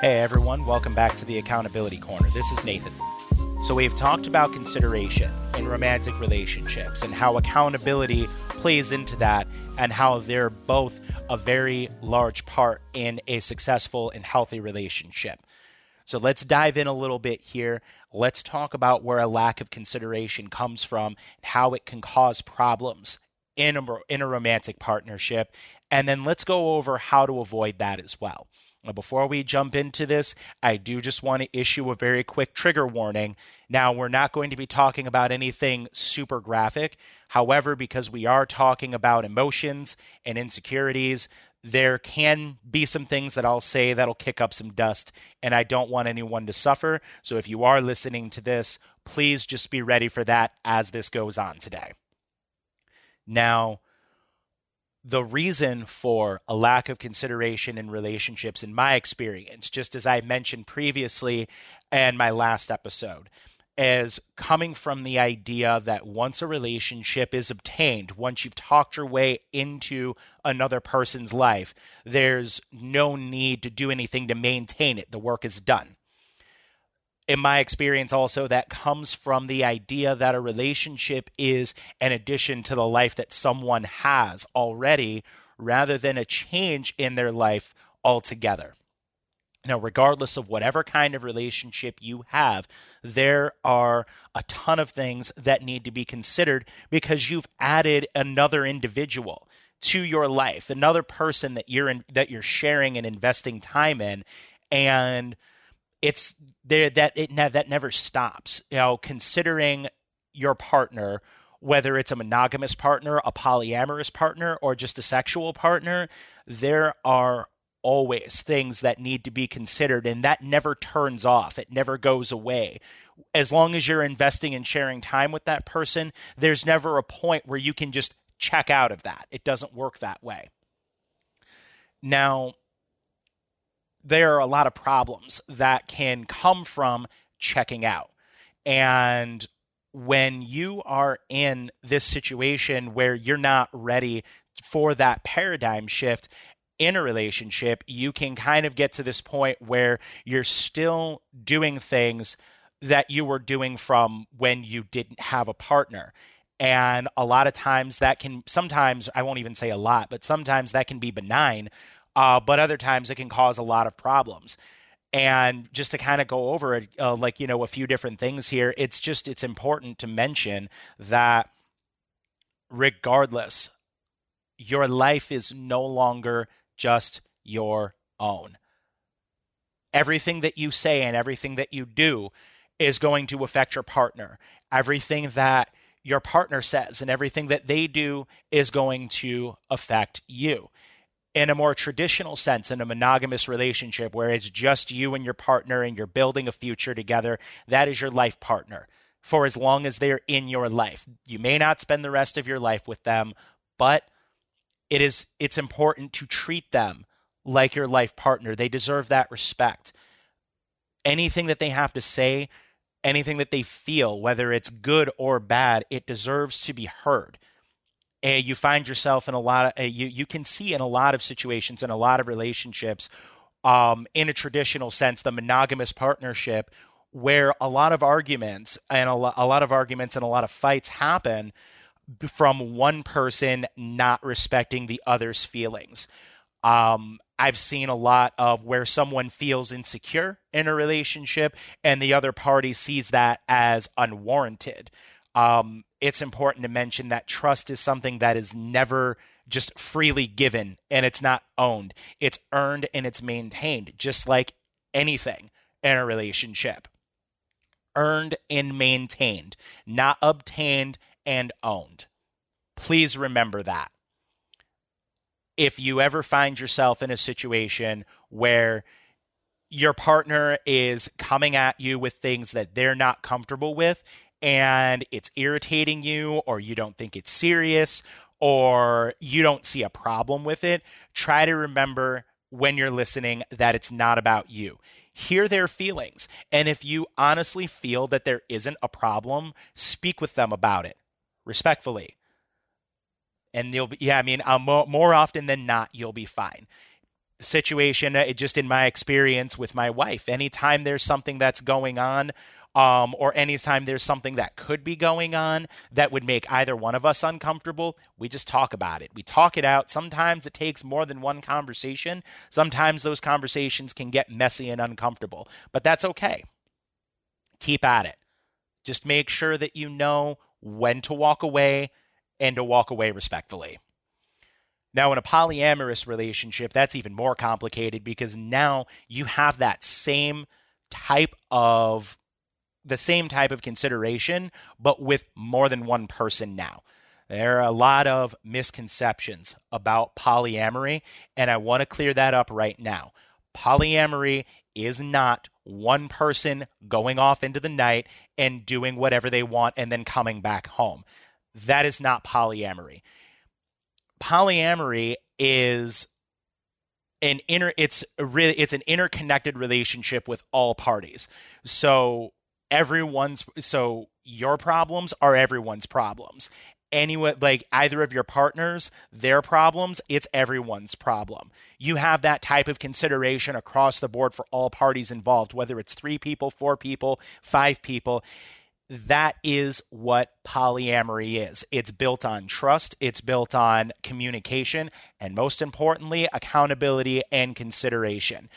Hey everyone, welcome back to the Accountability Corner. This is Nathan. So, we've talked about consideration in romantic relationships and how accountability plays into that, and how they're both a very large part in a successful and healthy relationship. So, let's dive in a little bit here. Let's talk about where a lack of consideration comes from, and how it can cause problems in a, in a romantic partnership. And then let's go over how to avoid that as well. Now, before we jump into this, I do just want to issue a very quick trigger warning. Now, we're not going to be talking about anything super graphic. However, because we are talking about emotions and insecurities, there can be some things that I'll say that'll kick up some dust, and I don't want anyone to suffer. So if you are listening to this, please just be ready for that as this goes on today. Now, the reason for a lack of consideration in relationships, in my experience, just as I mentioned previously in my last episode, is coming from the idea that once a relationship is obtained, once you've talked your way into another person's life, there's no need to do anything to maintain it. The work is done in my experience, also, that comes from the idea that a relationship is an addition to the life that someone has already rather than a change in their life altogether. Now, regardless of whatever kind of relationship you have, there are a ton of things that need to be considered because you've added another individual to your life, another person that you're in, that you're sharing and investing time in, and it's there that it that never stops. You know, considering your partner, whether it's a monogamous partner, a polyamorous partner, or just a sexual partner, there are always things that need to be considered, and that never turns off. It never goes away. As long as you're investing and sharing time with that person, there's never a point where you can just check out of that. It doesn't work that way. Now, there are a lot of problems that can come from checking out. And when you are in this situation where you're not ready for that paradigm shift in a relationship, you can kind of get to this point where you're still doing things that you were doing from when you didn't have a partner. And a lot of times that can, sometimes, I won't even say a lot, but sometimes that can be benign uh, but other times it can cause a lot of problems. And just to kind of go over it, uh, like, you know, a few different things here, it's just, it's important to mention that regardless, your life is no longer just your own. Everything that you say and everything that you do is going to affect your partner. Everything that your partner says and everything that they do is going to affect you in a more traditional sense in a monogamous relationship where it's just you and your partner and you're building a future together, that is your life partner for as long as they're in your life. You may not spend the rest of your life with them, but it is it's important to treat them like your life partner. They deserve that respect. Anything that they have to say, anything that they feel, whether it's good or bad, it deserves to be heard and you find yourself in a lot of uh, you you can see in a lot of situations in a lot of relationships um, in a traditional sense the monogamous partnership where a lot of arguments and a, lo- a lot of arguments and a lot of fights happen from one person not respecting the other's feelings um, I've seen a lot of where someone feels insecure in a relationship and the other party sees that as unwarranted. Um, it's important to mention that trust is something that is never just freely given and it's not owned. It's earned and it's maintained, just like anything in a relationship. Earned and maintained, not obtained and owned. Please remember that. if you ever find yourself in a situation where your partner is coming at you with things that they're not comfortable with and it's irritating you or you don't think it's serious or you don't see a problem with it, try to remember when you're listening that it's not about you. Hear their feelings. And if you honestly feel that there isn't a problem, speak with them about it respectfully. And you'll be, yeah, I mean, uh, more, more often than not, you'll be fine situation uh, just in my experience with my wife anytime there's something that's going on um, or anytime there's something that could be going on that would make either one of us uncomfortable, we just talk about it. We talk it out. Sometimes it takes more than one conversation. Sometimes those conversations can get messy and uncomfortable, but that's okay. Keep at it. Just make sure that you know when to walk away and to walk away respectfully. Now, in a polyamorous relationship, that's even more complicated because now you have that same type of the same type of consideration, but with more than one person now. There are a lot of misconceptions about polyamory, and I want to clear that up right now. Polyamory is not one person going off into the night and doing whatever they want and then coming back home. That is not polyamory. Polyamory is an inner it's really it's an interconnected relationship with all parties. So everyone's so your problems are everyone's problems. Anyone like either of your partners their problems it's everyone's problem. You have that type of consideration across the board for all parties involved whether it's 3 people 4 people 5 people. That is what polyamory is. It's built on trust, it's built on communication, and most importantly, accountability and consideration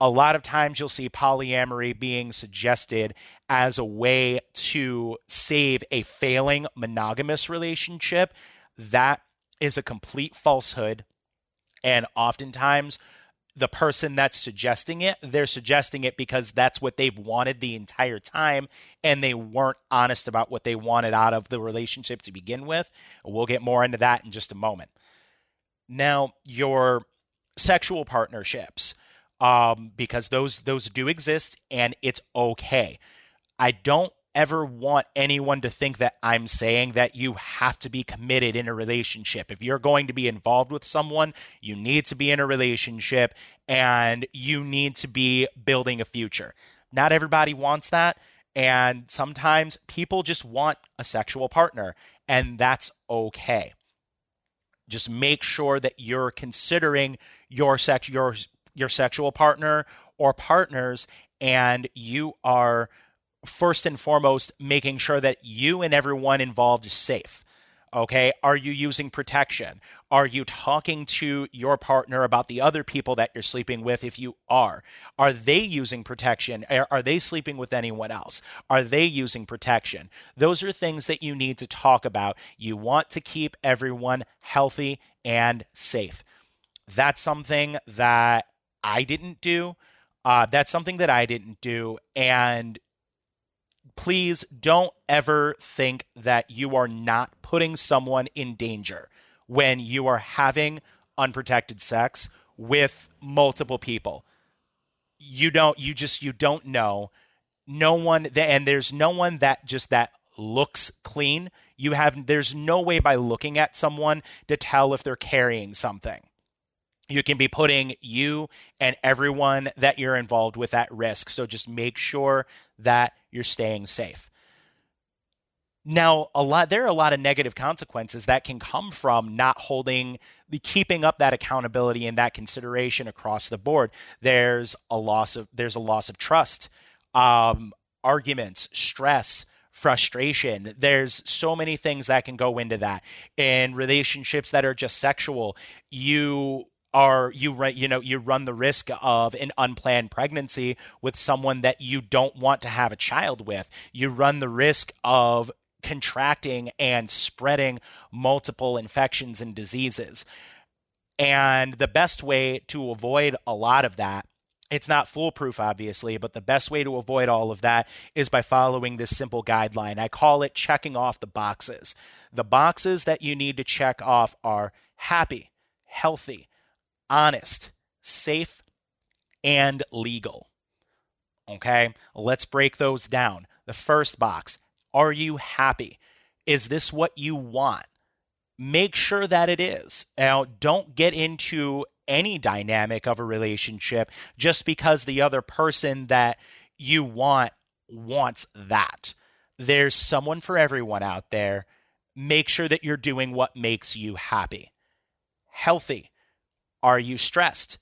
a lot of times you'll see polyamory being suggested as a way to save a failing monogamous relationship. That is a complete falsehood. And oftentimes, the person that's suggesting it, they're suggesting it because that's what they've wanted the entire time, and they weren't honest about what they wanted out of the relationship to begin with. We'll get more into that in just a moment. Now, your sexual partnerships um, because those those do exist and it's okay. I don't ever want anyone to think that I'm saying that you have to be committed in a relationship. If you're going to be involved with someone, you need to be in a relationship and you need to be building a future. Not everybody wants that. And sometimes people just want a sexual partner, and that's okay. Just make sure that you're considering your sex your your sexual partner or partners, and you are first and foremost making sure that you and everyone involved is safe. Okay. Are you using protection? Are you talking to your partner about the other people that you're sleeping with if you are? Are they using protection? Are they sleeping with anyone else? Are they using protection? Those are things that you need to talk about. You want to keep everyone healthy and safe. That's something that I didn't do. Uh, that's something that I didn't do. And please don't ever think that you are not putting someone in danger when you are having unprotected sex with multiple people. You don't, you just, you don't know. No one, and there's no one that just that looks clean. You have, there's no way by looking at someone to tell if they're carrying something you can be putting you and everyone that you're involved with at risk. So just make sure that you're staying safe. Now, a lot there are a lot of negative consequences that can come from not holding the keeping up that accountability and that consideration across the board. There's a loss of there's a loss of trust, um, arguments, stress, frustration. There's so many things that can go into that. In relationships that are just sexual, you are you you know you run the risk of an unplanned pregnancy with someone that you don't want to have a child with you run the risk of contracting and spreading multiple infections and diseases and the best way to avoid a lot of that it's not foolproof, obviously, but the best way to avoid all of that is by following this simple guideline. I call it checking off the boxes. The boxes that you need to check off are happy, healthy, honest, safe, and legal. Okay, let's break those down. The first box Are you happy? Is this what you want? Make sure that it is. Now, don't get into any dynamic of a relationship just because the other person that you want wants that. There's someone for everyone out there. Make sure that you're doing what makes you happy. Healthy. Are you stressed?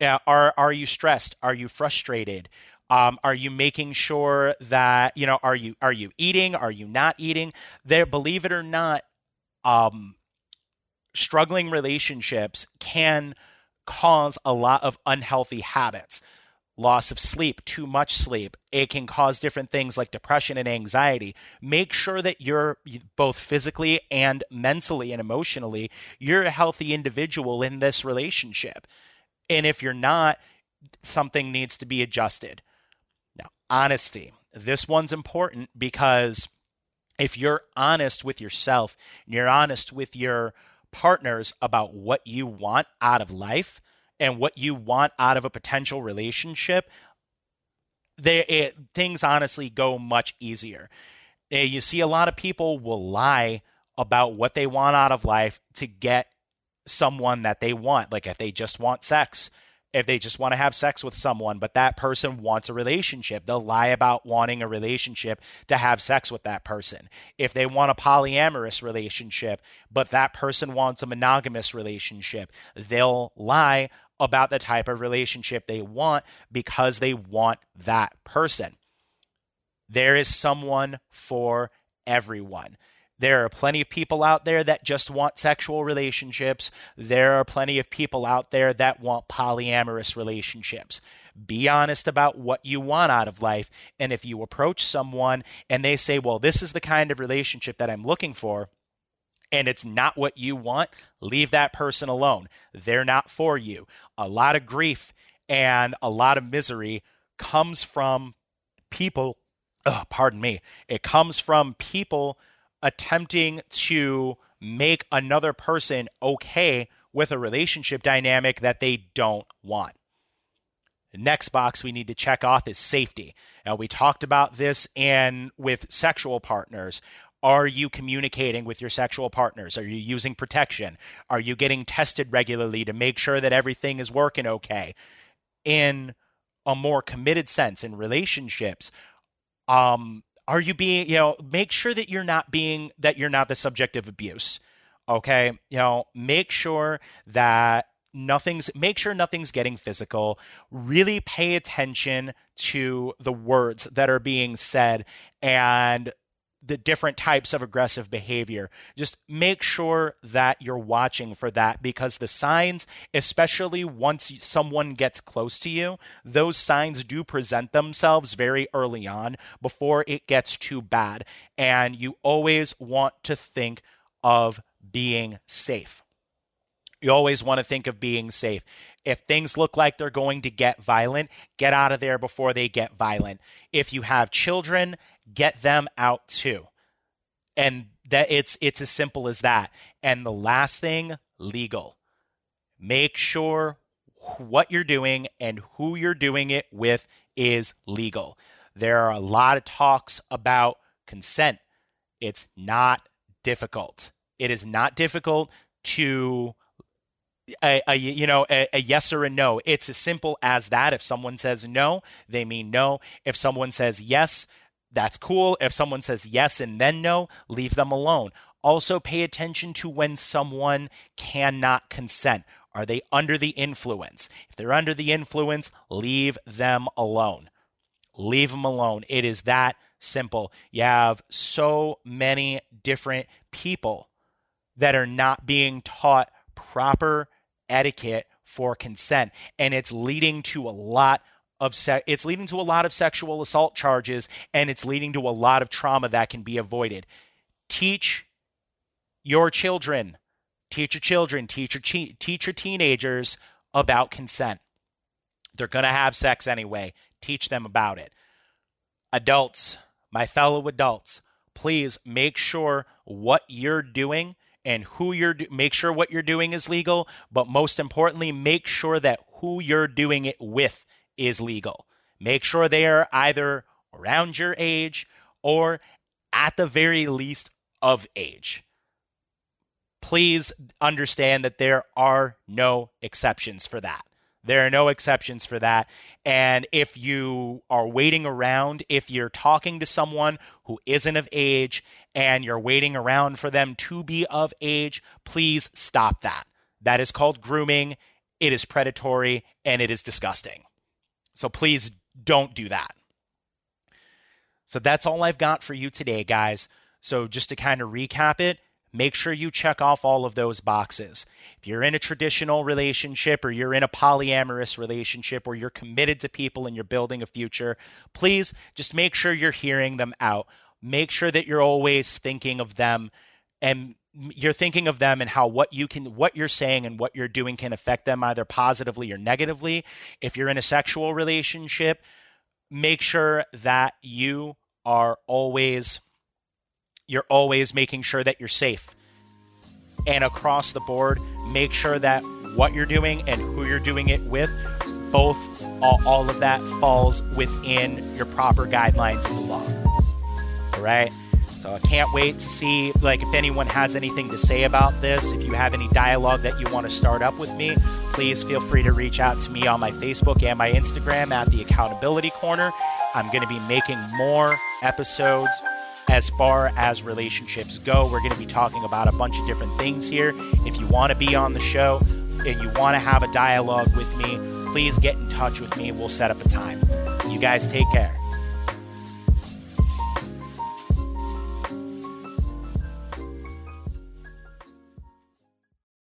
Uh, are are you stressed? Are you frustrated? Um, are you making sure that you know? Are you are you eating? Are you not eating? There, believe it or not, um, struggling relationships can cause a lot of unhealthy habits loss of sleep, too much sleep. It can cause different things like depression and anxiety. Make sure that you're both physically and mentally and emotionally, you're a healthy individual in this relationship. And if you're not, something needs to be adjusted. Now, honesty. This one's important because if you're honest with yourself and you're honest with your partners about what you want out of life and what you want out of a potential relationship, they it, things honestly go much easier. Eh, you see, a lot of people will lie about what they want out of life to get someone that they want. Like if they just want sex, if they just want to have sex with someone, but that person wants a relationship, they'll lie about wanting a relationship to have sex with that person. If they want a polyamorous relationship, but that person wants a monogamous relationship, they'll lie about the type of relationship they want because they want that person. There is someone for everyone. There are plenty of people out there that just want sexual relationships. There are plenty of people out there that want polyamorous relationships. Be honest about what you want out of life. And if you approach someone and they say, well, this is the kind of relationship that I'm looking for, and it's not what you want, leave that person alone. They're not for you. A lot of grief and a lot of misery comes from people. Oh, pardon me. It comes from people attempting to make another person okay with a relationship dynamic that they don't want. The next box we need to check off is safety. Now, we talked about this and with sexual partners. Are you communicating with your sexual partners? Are you using protection? Are you getting tested regularly to make sure that everything is working okay? In a more committed sense in relationships, um, are you being you know make sure that you're not being that you're not the subject of abuse okay? You know make sure that nothing's make sure nothing's getting physical. Really pay attention to the words that are being said and the different types of aggressive behavior. Just make sure that you're watching for that because the signs, especially once someone gets close to you, those signs do present themselves very early on before it gets too bad. And you always want to think of being safe. You always want to think of being safe. If things look like they're going to get violent, get out of there before they get violent. If you have children get them out too. And that it's it's as simple as that. And the last thing, legal. Make sure what you're doing and who you're doing it with is legal. There are a lot of talks about consent. It's not difficult. It is not difficult to a, a, you know a, a, yes or a no it's as simple as that if someone says no they mean no if someone says yes that's cool. If someone says yes and then no, leave them alone. Also, pay attention to when someone cannot consent. Are they under the influence? If they're under the influence, leave them alone. Leave them alone. It is that simple. You have so many different people that are not being taught proper etiquette for consent, and it's leading to a lot of se- it's leading to a lot of sexual assault charges and it's leading to a lot of trauma that can be avoided. Teach your children, teach your children, teach your teach your teenagers about consent. They're going to have sex anyway. Teach them about it. Adults, my fellow adults, please make sure what you're doing and who you're make sure what you're doing is legal, but most importantly, make sure that who you're doing it with is legal. Make sure they are either around your age or at the very least of age. Please understand that there are no exceptions for that. There are no exceptions for that. And if you are waiting around, if you're talking to someone who isn't of age and you're waiting around for them to be of age, please stop that. That is called grooming. It is predatory and it is disgusting. So please don't do that. So that's all I've got for you today, guys. So just to kind of recap it, make sure you check off all of those boxes. If you're in a traditional relationship or you're in a polyamorous relationship or you're committed to people and you're building a future, please just make sure you're hearing them out. Make sure that you're always thinking of them and you're thinking of them and how what you can what you're saying and what you're doing can affect them either positively or negatively. If you're in a sexual relationship, make sure that you are always you're always making sure that you're safe. And across the board, make sure that what you're doing and who you're doing it with, both all, all of that falls within your proper guidelines in the law. All right? So I can't wait to see like if anyone has anything to say about this. If you have any dialogue that you want to start up with me, please feel free to reach out to me on my Facebook and my Instagram at the Accountability Corner. I'm going to be making more episodes as far as relationships go. We're going to be talking about a bunch of different things here. If you want to be on the show and you want to have a dialogue with me, please get in touch with me. We'll set up a time. You guys take care.